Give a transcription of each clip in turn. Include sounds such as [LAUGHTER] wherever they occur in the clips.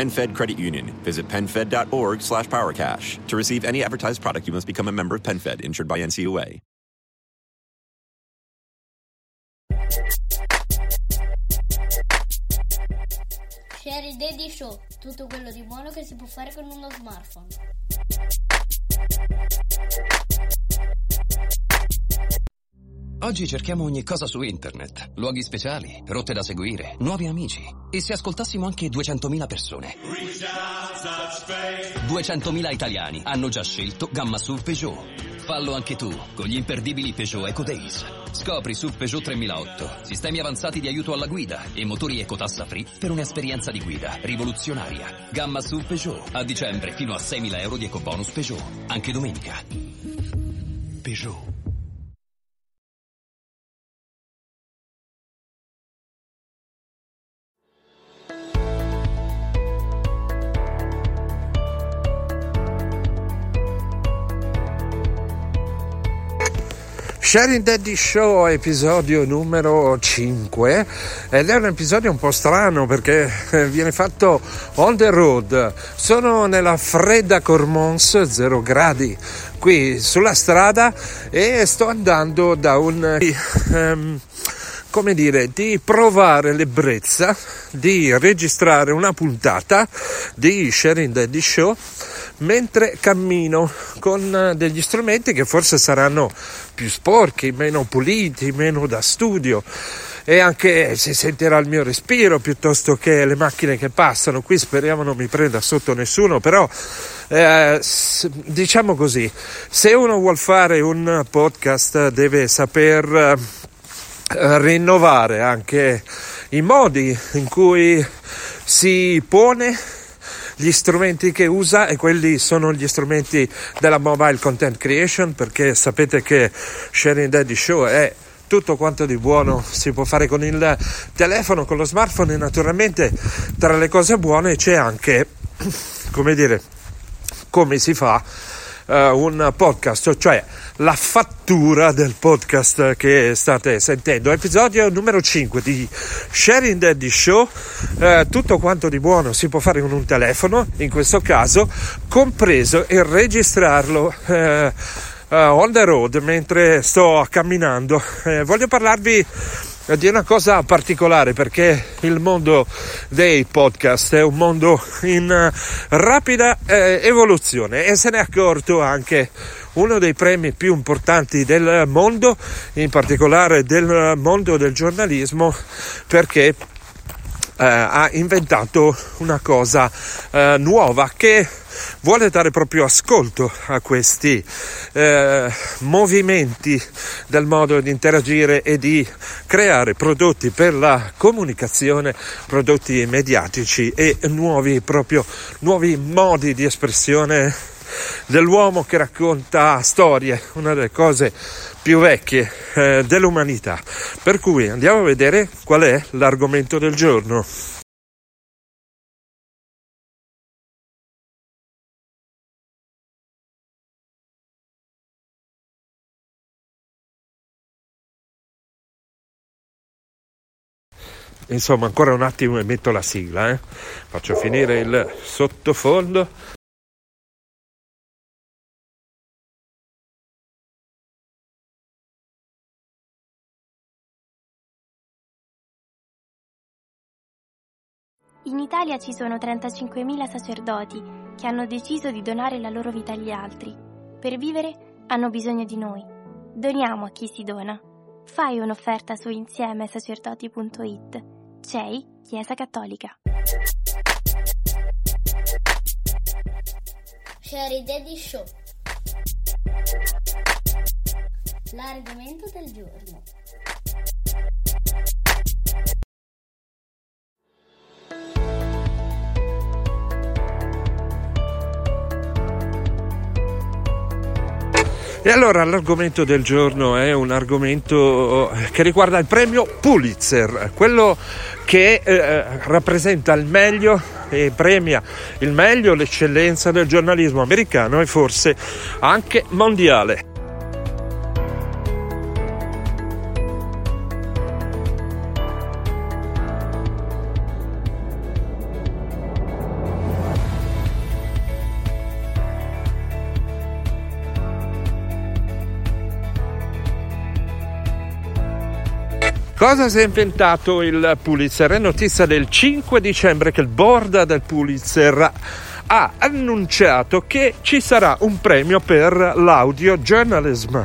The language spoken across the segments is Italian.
PenFed Credit Union. Visit PenFed.org slash PowerCash. To receive any advertised product, you must become a member of PenFed, insured by NCUA. Sherry Daddy Show, tutto quello di buono che si può fare con uno smartphone. Oggi cerchiamo ogni cosa su internet, luoghi speciali, rotte da seguire, nuovi amici. E se ascoltassimo anche 200.000 persone? 200.000 italiani hanno già scelto Gamma SUV Peugeot. Fallo anche tu con gli imperdibili Peugeot Eco Days. Scopri SUV Peugeot 3008, sistemi avanzati di aiuto alla guida e motori ecotassa free per un'esperienza di guida rivoluzionaria. Gamma SUV Peugeot, a dicembre fino a 6.000 euro di ecobonus Peugeot. Anche domenica. Peugeot. Sharing Daddy Show, episodio numero 5 ed è un episodio un po' strano perché eh, viene fatto on the road. Sono nella fredda Cormons, 0 gradi qui sulla strada e sto andando da un... ehm, come dire, di provare l'ebbrezza di registrare una puntata di Sharing Daddy Show mentre cammino con eh, degli strumenti che forse saranno più sporchi, meno puliti, meno da studio e anche si sentirà il mio respiro piuttosto che le macchine che passano. Qui speriamo non mi prenda sotto nessuno, però eh, diciamo così, se uno vuol fare un podcast deve saper eh, rinnovare anche i modi in cui si pone gli strumenti che usa e quelli sono gli strumenti della mobile content creation perché sapete che Sharing Daddy Show è tutto quanto di buono si può fare con il telefono, con lo smartphone e naturalmente tra le cose buone c'è anche, come dire, come si fa eh, un podcast, cioè la fattura del podcast che state sentendo. Episodio numero 5 di Sharing Daddy Show. Eh, tutto quanto di buono si può fare con un telefono, in questo caso, compreso il registrarlo. eh, eh, on the road mentre sto camminando. Eh, voglio parlarvi di una cosa particolare perché il mondo dei podcast è un mondo in eh, rapida eh, evoluzione e se ne è accorto anche uno dei premi più importanti del mondo, in particolare del mondo del giornalismo, perché eh, ha inventato una cosa eh, nuova che vuole dare proprio ascolto a questi eh, movimenti del modo di interagire e di creare prodotti per la comunicazione, prodotti mediatici e nuovi proprio nuovi modi di espressione dell'uomo che racconta storie, una delle cose più vecchie eh, dell'umanità. Per cui andiamo a vedere qual è l'argomento del giorno. Insomma, ancora un attimo e metto la sigla, eh. Faccio finire il sottofondo. In Italia ci sono 35.000 sacerdoti che hanno deciso di donare la loro vita agli altri. Per vivere hanno bisogno di noi. Doniamo a chi si dona. Fai un'offerta su insiemesacerdoti.it. CEI, Chiesa Cattolica. Sherry Daddy Show. L'argomento del giorno. E allora l'argomento del giorno è un argomento che riguarda il premio Pulitzer, quello che eh, rappresenta il meglio e premia il meglio, l'eccellenza del giornalismo americano e forse anche mondiale. Cosa si è inventato il Pulitzer? È notizia del 5 dicembre che il board del Pulitzer ha annunciato che ci sarà un premio per l'audio journalism.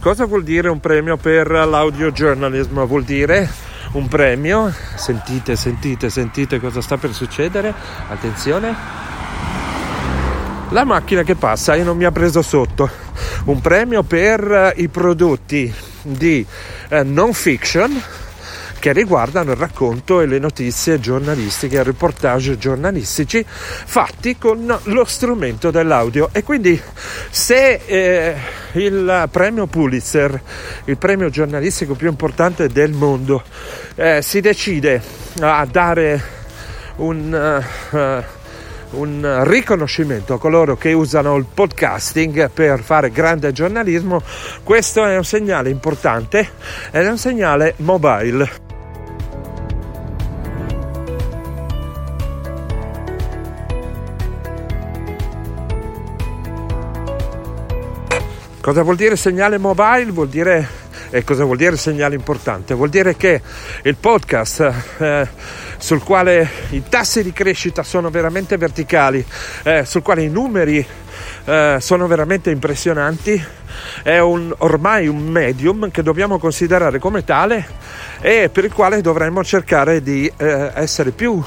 Cosa vuol dire un premio per l'audio journalism? Vuol dire un premio, sentite, sentite, sentite cosa sta per succedere, attenzione la macchina che passa e non mi ha preso sotto un premio per eh, i prodotti di eh, non fiction che riguardano il racconto e le notizie giornalistiche, i reportage giornalistici fatti con lo strumento dell'audio. E quindi se eh, il premio Pulitzer, il premio giornalistico più importante del mondo, eh, si decide a dare un... Uh, un riconoscimento a coloro che usano il podcasting per fare grande giornalismo, questo è un segnale importante ed è un segnale mobile. Cosa vuol dire segnale mobile? Vuol dire e cosa vuol dire segnale importante? Vuol dire che il podcast eh, sul quale i tassi di crescita sono veramente verticali, eh, sul quale i numeri eh, sono veramente impressionanti, è un, ormai un medium che dobbiamo considerare come tale e per il quale dovremmo cercare di eh, essere più,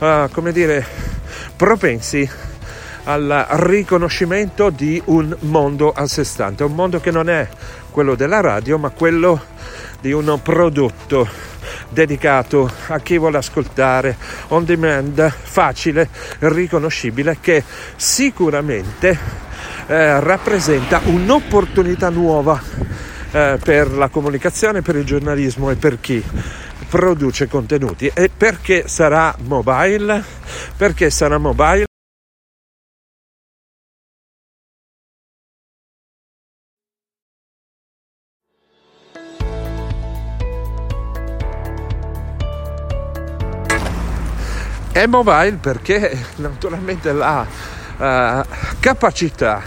eh, come dire, propensi al riconoscimento di un mondo a sé stante, un mondo che non è quello della radio, ma quello di un prodotto dedicato a chi vuole ascoltare on demand, facile, riconoscibile, che sicuramente eh, rappresenta un'opportunità nuova eh, per la comunicazione, per il giornalismo e per chi produce contenuti. E perché sarà mobile? Perché sarà mobile? È mobile perché [LAUGHS] naturalmente la uh, capacità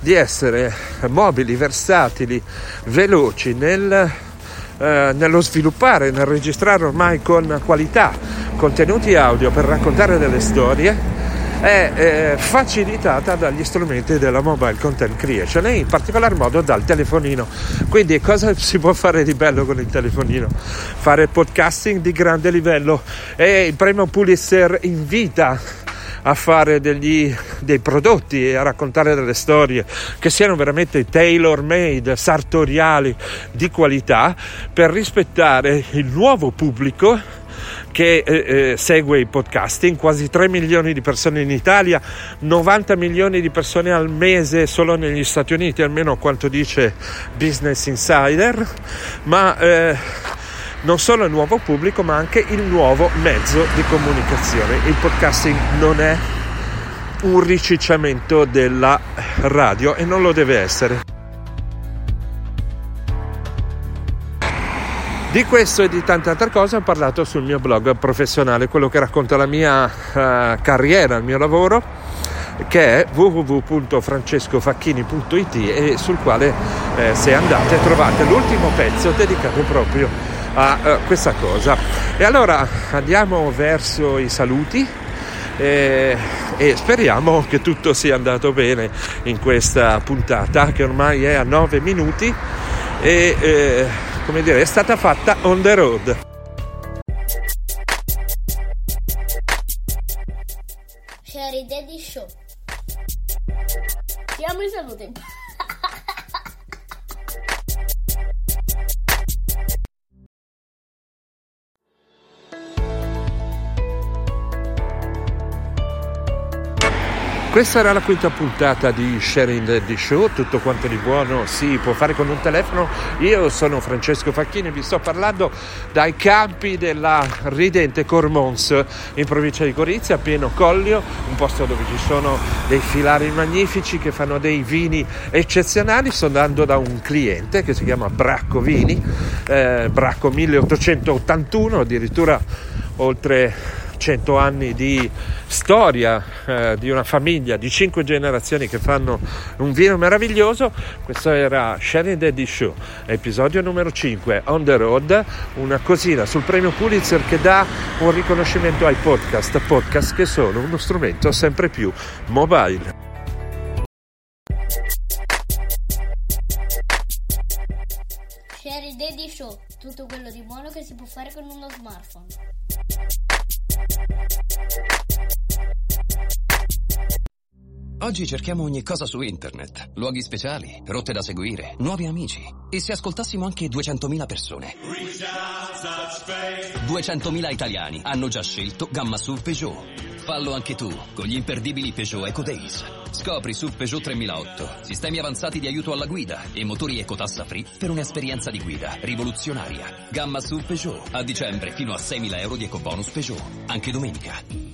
di essere mobili, versatili, veloci nel, uh, nello sviluppare, nel registrare ormai con qualità contenuti audio per raccontare delle storie è eh, facilitata dagli strumenti della mobile content creation e in particolar modo dal telefonino. Quindi cosa si può fare di bello con il telefonino? Fare podcasting di grande livello e il premio Pulitzer invita a fare degli, dei prodotti e a raccontare delle storie che siano veramente tailor made, sartoriali, di qualità per rispettare il nuovo pubblico che eh, eh, segue il podcasting, quasi 3 milioni di persone in Italia, 90 milioni di persone al mese solo negli Stati Uniti, almeno quanto dice Business Insider, ma eh, non solo il nuovo pubblico, ma anche il nuovo mezzo di comunicazione. Il podcasting non è un ricicciamento della radio e non lo deve essere. Di questo e di tante altre cose ho parlato sul mio blog professionale, quello che racconta la mia uh, carriera, il mio lavoro, che è www.francescofacchini.it e sul quale eh, se andate trovate l'ultimo pezzo dedicato proprio a uh, questa cosa. E allora andiamo verso i saluti. E, e, speriamo che tutto sia andato bene in questa puntata che ormai è a 9 minuti e eh, come dire, è stata fatta on the road. Sherry Daddy Show. Siamo in salute. Questa era la quinta puntata di Sharing the Show, tutto quanto di buono si può fare con un telefono. Io sono Francesco Facchini e vi sto parlando dai campi della ridente Cormons in provincia di Gorizia, pieno Collio, un posto dove ci sono dei filari magnifici che fanno dei vini eccezionali. Sto andando da un cliente che si chiama Bracco Vini, eh, Bracco 1881, addirittura oltre 100 anni di storia eh, di una famiglia di 5 generazioni che fanno un vino meraviglioso. Questo era Sharing Daddy Show, episodio numero 5, On the Road, una cosina sul premio Pulitzer che dà un riconoscimento ai podcast, podcast che sono uno strumento sempre più mobile. Sherry Daddy Show, tutto quello di buono che si può fare con uno smartphone. Oggi cerchiamo ogni cosa su internet. Luoghi speciali, rotte da seguire, nuovi amici. E se ascoltassimo anche 200.000 persone? 200.000 italiani hanno già scelto Gamma SUV Peugeot. Fallo anche tu con gli imperdibili Peugeot Eco Days. Scopri SUV Peugeot 3008, sistemi avanzati di aiuto alla guida e motori ecotassa free per un'esperienza di guida rivoluzionaria. Gamma SUV Peugeot. A dicembre fino a 6.000 euro di ecobonus Peugeot. Anche domenica.